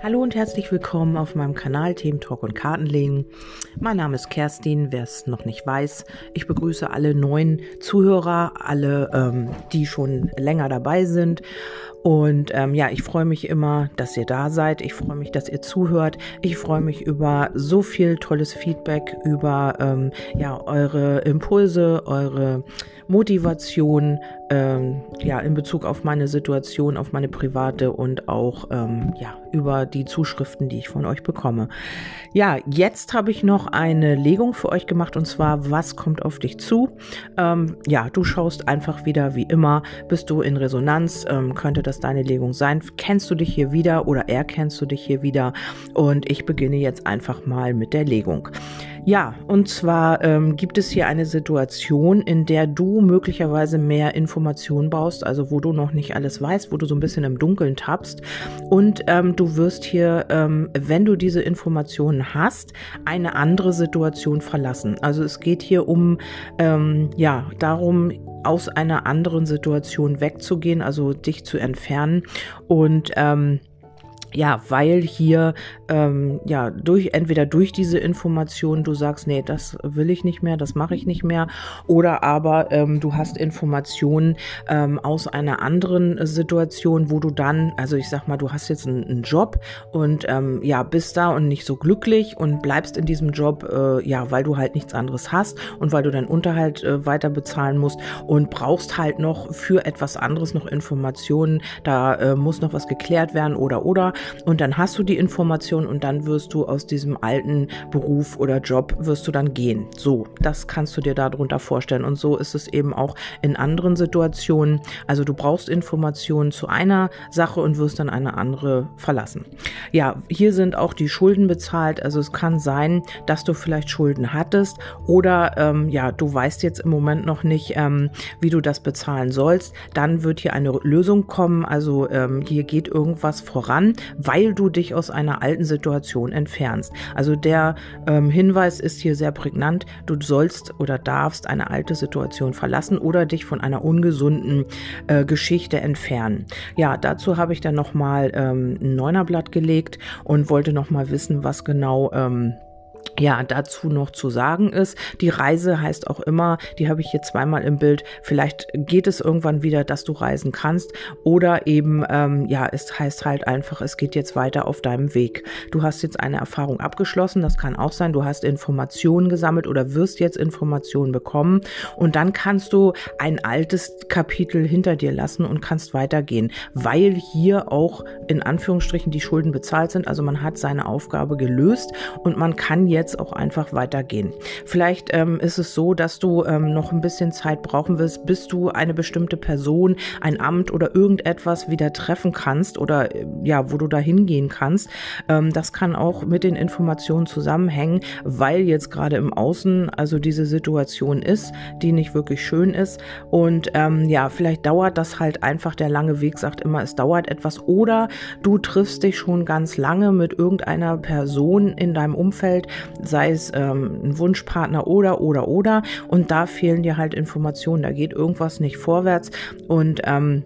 Hallo und herzlich willkommen auf meinem Kanal Themen Talk und Kartenlegen. Mein Name ist Kerstin, wer es noch nicht weiß. Ich begrüße alle neuen Zuhörer, alle, ähm, die schon länger dabei sind. Und ähm, ja, ich freue mich immer, dass ihr da seid. Ich freue mich, dass ihr zuhört. Ich freue mich über so viel tolles Feedback, über ähm, ja eure Impulse, eure Motivation, ähm, ja in Bezug auf meine Situation, auf meine private und auch ähm, ja über die Zuschriften, die ich von euch bekomme. Ja, jetzt habe ich noch eine Legung für euch gemacht und zwar, was kommt auf dich zu? Ähm, ja, du schaust einfach wieder wie immer, bist du in Resonanz, ähm, könnte das deine Legung sein? Kennst du dich hier wieder oder erkennst du dich hier wieder? Und ich beginne jetzt einfach mal mit der Legung. Ja, und zwar ähm, gibt es hier eine Situation, in der du möglicherweise mehr Informationen baust, also wo du noch nicht alles weißt, wo du so ein bisschen im Dunkeln tappst. Und ähm, du wirst hier, ähm, wenn du diese Informationen hast, eine andere Situation verlassen. Also es geht hier um, ähm, ja, darum, aus einer anderen Situation wegzugehen, also dich zu entfernen und ähm, ja, weil hier ähm, ja durch entweder durch diese Information du sagst, nee, das will ich nicht mehr, das mache ich nicht mehr, oder aber ähm, du hast Informationen ähm, aus einer anderen Situation, wo du dann, also ich sag mal, du hast jetzt einen, einen Job und ähm, ja bist da und nicht so glücklich und bleibst in diesem Job, äh, ja, weil du halt nichts anderes hast und weil du deinen Unterhalt äh, weiter bezahlen musst und brauchst halt noch für etwas anderes noch Informationen, da äh, muss noch was geklärt werden oder oder und dann hast du die Information und dann wirst du aus diesem alten Beruf oder Job wirst du dann gehen. So, das kannst du dir darunter vorstellen und so ist es eben auch in anderen Situationen. Also du brauchst Informationen zu einer Sache und wirst dann eine andere verlassen. Ja, hier sind auch die Schulden bezahlt. Also es kann sein, dass du vielleicht Schulden hattest oder ähm, ja, du weißt jetzt im Moment noch nicht, ähm, wie du das bezahlen sollst. Dann wird hier eine Lösung kommen. Also ähm, hier geht irgendwas voran, weil du dich aus einer alten Situation entfernst. Also der ähm, Hinweis ist hier sehr prägnant. Du sollst oder darfst eine alte Situation verlassen oder dich von einer ungesunden äh, Geschichte entfernen. Ja, dazu habe ich dann nochmal ähm, ein Neunerblatt gelegt und wollte nochmal wissen, was genau ähm, ja, dazu noch zu sagen ist, die Reise heißt auch immer, die habe ich hier zweimal im Bild, vielleicht geht es irgendwann wieder, dass du reisen kannst oder eben, ähm, ja, es heißt halt einfach, es geht jetzt weiter auf deinem Weg. Du hast jetzt eine Erfahrung abgeschlossen, das kann auch sein, du hast Informationen gesammelt oder wirst jetzt Informationen bekommen und dann kannst du ein altes Kapitel hinter dir lassen und kannst weitergehen, weil hier auch in Anführungsstrichen die Schulden bezahlt sind, also man hat seine Aufgabe gelöst und man kann jetzt jetzt auch einfach weitergehen. Vielleicht ähm, ist es so, dass du ähm, noch ein bisschen Zeit brauchen wirst, bis du eine bestimmte Person, ein Amt oder irgendetwas wieder treffen kannst oder äh, ja, wo du da hingehen kannst. Ähm, das kann auch mit den Informationen zusammenhängen, weil jetzt gerade im Außen also diese Situation ist, die nicht wirklich schön ist. Und ähm, ja, vielleicht dauert das halt einfach, der lange Weg sagt immer, es dauert etwas. Oder du triffst dich schon ganz lange mit irgendeiner Person in deinem Umfeld, sei es ähm, ein Wunschpartner oder, oder, oder. Und da fehlen dir halt Informationen, da geht irgendwas nicht vorwärts und ähm,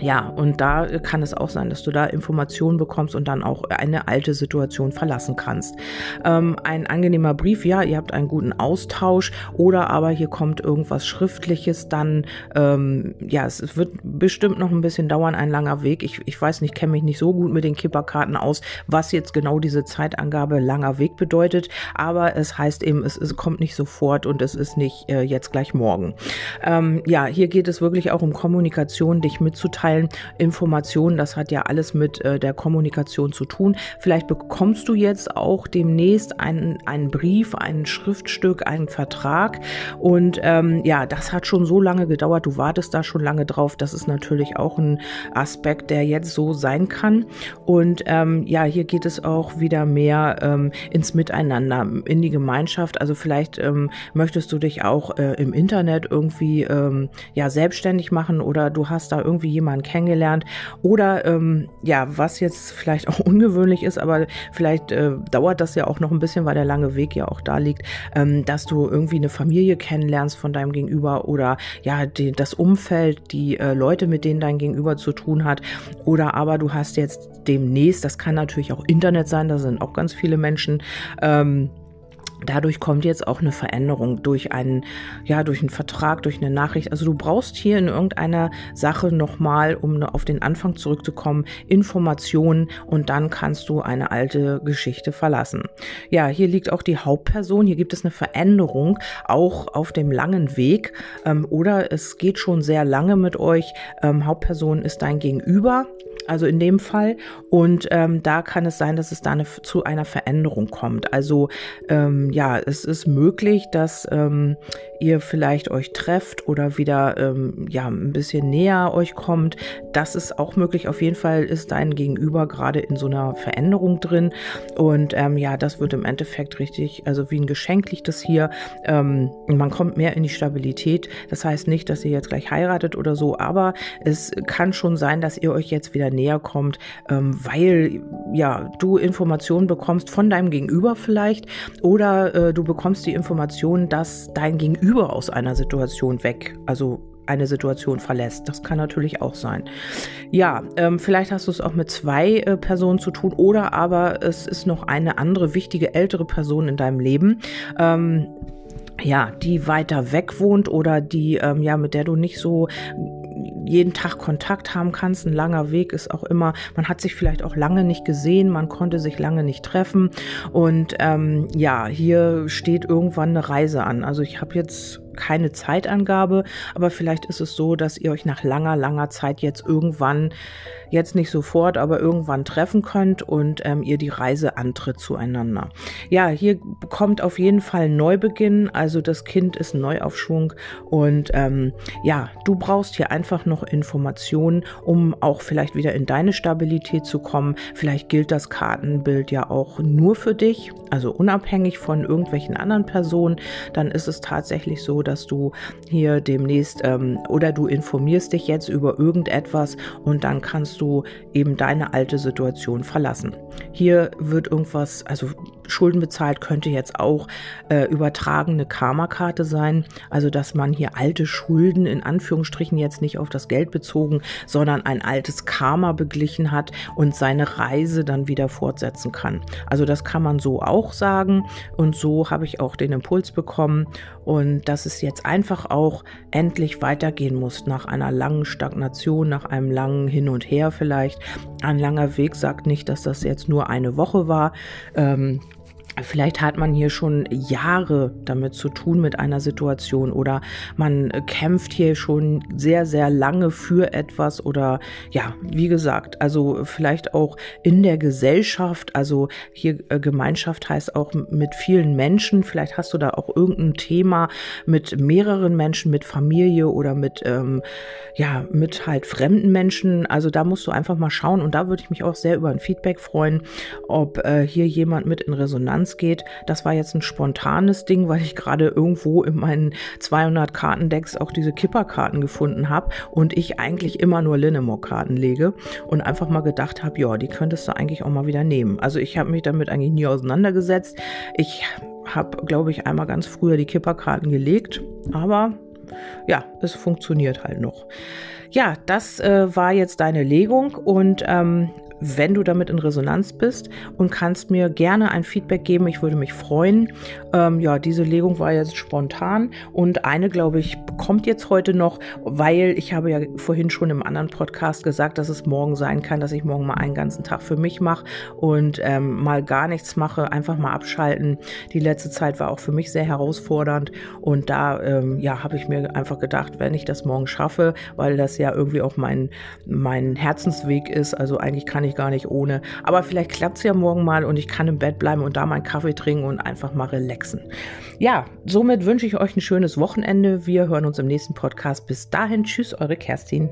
ja, und da kann es auch sein, dass du da Informationen bekommst und dann auch eine alte Situation verlassen kannst. Ähm, ein angenehmer Brief, ja, ihr habt einen guten Austausch oder aber hier kommt irgendwas Schriftliches, dann, ähm, ja, es wird bestimmt noch ein bisschen dauern, ein langer Weg. Ich, ich weiß nicht, kenne mich nicht so gut mit den Kipperkarten aus, was jetzt genau diese Zeitangabe langer Weg bedeutet, aber es heißt eben, es, es kommt nicht sofort und es ist nicht äh, jetzt gleich morgen. Ähm, ja, hier geht es wirklich auch um Kommunikation, dich mitzuteilen mitteilen, Informationen, das hat ja alles mit äh, der Kommunikation zu tun. Vielleicht bekommst du jetzt auch demnächst einen, einen Brief, ein Schriftstück, einen Vertrag. Und ähm, ja, das hat schon so lange gedauert, du wartest da schon lange drauf, das ist natürlich auch ein Aspekt, der jetzt so sein kann. Und ähm, ja, hier geht es auch wieder mehr ähm, ins Miteinander, in die Gemeinschaft, also vielleicht ähm, möchtest du dich auch äh, im Internet irgendwie ähm, ja selbstständig machen oder du hast da irgendwie jemanden jemanden kennengelernt. Oder ähm, ja, was jetzt vielleicht auch ungewöhnlich ist, aber vielleicht äh, dauert das ja auch noch ein bisschen, weil der lange Weg ja auch da liegt, ähm, dass du irgendwie eine Familie kennenlernst von deinem Gegenüber oder ja, die, das Umfeld, die äh, Leute, mit denen dein Gegenüber zu tun hat. Oder aber du hast jetzt demnächst, das kann natürlich auch Internet sein, da sind auch ganz viele Menschen, ähm, Dadurch kommt jetzt auch eine Veränderung durch einen, ja, durch einen Vertrag, durch eine Nachricht. Also du brauchst hier in irgendeiner Sache nochmal, um auf den Anfang zurückzukommen, Informationen und dann kannst du eine alte Geschichte verlassen. Ja, hier liegt auch die Hauptperson. Hier gibt es eine Veränderung, auch auf dem langen Weg. Ähm, oder es geht schon sehr lange mit euch. Ähm, Hauptperson ist dein Gegenüber also in dem Fall. Und ähm, da kann es sein, dass es da eine, zu einer Veränderung kommt. Also ähm, ja, es ist möglich, dass ähm, ihr vielleicht euch trefft oder wieder ähm, ja ein bisschen näher euch kommt. Das ist auch möglich. Auf jeden Fall ist dein Gegenüber gerade in so einer Veränderung drin. Und ähm, ja, das wird im Endeffekt richtig, also wie ein Geschenk liegt das hier. Ähm, man kommt mehr in die Stabilität. Das heißt nicht, dass ihr jetzt gleich heiratet oder so, aber es kann schon sein, dass ihr euch jetzt wieder näher kommt, ähm, weil ja du Informationen bekommst von deinem Gegenüber vielleicht oder äh, du bekommst die Information, dass dein Gegenüber aus einer Situation weg, also eine Situation verlässt. Das kann natürlich auch sein. Ja, ähm, vielleicht hast du es auch mit zwei äh, Personen zu tun oder aber es ist noch eine andere wichtige ältere Person in deinem Leben. Ähm, ja, die weiter weg wohnt oder die, ähm, ja, mit der du nicht so jeden Tag Kontakt haben kannst. Ein langer Weg ist auch immer, man hat sich vielleicht auch lange nicht gesehen, man konnte sich lange nicht treffen. Und ähm, ja, hier steht irgendwann eine Reise an. Also ich habe jetzt keine Zeitangabe, aber vielleicht ist es so, dass ihr euch nach langer, langer Zeit jetzt irgendwann, jetzt nicht sofort, aber irgendwann treffen könnt und ähm, ihr die Reise antritt zueinander. Ja, hier kommt auf jeden Fall Neubeginn, also das Kind ist Neuaufschwung und ähm, ja, du brauchst hier einfach noch Informationen, um auch vielleicht wieder in deine Stabilität zu kommen. Vielleicht gilt das Kartenbild ja auch nur für dich, also unabhängig von irgendwelchen anderen Personen. Dann ist es tatsächlich so, dass du hier demnächst ähm, oder du informierst dich jetzt über irgendetwas und dann kannst du eben deine alte Situation verlassen. Hier wird irgendwas, also Schulden bezahlt könnte jetzt auch äh, übertragene Karma-Karte sein, also dass man hier alte Schulden in Anführungsstrichen jetzt nicht auf das Geld bezogen, sondern ein altes Karma beglichen hat und seine Reise dann wieder fortsetzen kann. Also das kann man so auch sagen und so habe ich auch den Impuls bekommen und dass es jetzt einfach auch endlich weitergehen muss nach einer langen Stagnation, nach einem langen Hin und Her vielleicht. Ein langer Weg sagt nicht, dass das jetzt nur eine Woche war. Ähm, Vielleicht hat man hier schon Jahre damit zu tun mit einer Situation oder man kämpft hier schon sehr, sehr lange für etwas oder ja, wie gesagt, also vielleicht auch in der Gesellschaft, also hier äh, Gemeinschaft heißt auch mit vielen Menschen, vielleicht hast du da auch irgendein Thema mit mehreren Menschen, mit Familie oder mit, ähm, ja, mit halt fremden Menschen, also da musst du einfach mal schauen. Und da würde ich mich auch sehr über ein Feedback freuen, ob äh, hier jemand mit in Resonanz Resonanz geht. Das war jetzt ein spontanes Ding, weil ich gerade irgendwo in meinen 200 Kartendecks auch diese Kipperkarten gefunden habe und ich eigentlich immer nur Linnemore-Karten lege und einfach mal gedacht habe, ja, die könntest du eigentlich auch mal wieder nehmen. Also ich habe mich damit eigentlich nie auseinandergesetzt. Ich habe, glaube ich, einmal ganz früher die Kipperkarten gelegt, aber ja, es funktioniert halt noch. Ja, das äh, war jetzt deine Legung und ähm, wenn du damit in Resonanz bist und kannst mir gerne ein Feedback geben. Ich würde mich freuen. Ähm, ja, diese Legung war jetzt spontan und eine, glaube ich, kommt jetzt heute noch, weil ich habe ja vorhin schon im anderen Podcast gesagt, dass es morgen sein kann, dass ich morgen mal einen ganzen Tag für mich mache und ähm, mal gar nichts mache, einfach mal abschalten. Die letzte Zeit war auch für mich sehr herausfordernd und da ähm, ja, habe ich mir einfach gedacht, wenn ich das morgen schaffe, weil das ja irgendwie auch mein, mein Herzensweg ist, also eigentlich kann ich gar nicht ohne. Aber vielleicht klappt es ja morgen mal und ich kann im Bett bleiben und da meinen Kaffee trinken und einfach mal relaxen. Ja, somit wünsche ich euch ein schönes Wochenende. Wir hören uns im nächsten Podcast. Bis dahin, tschüss, eure Kerstin.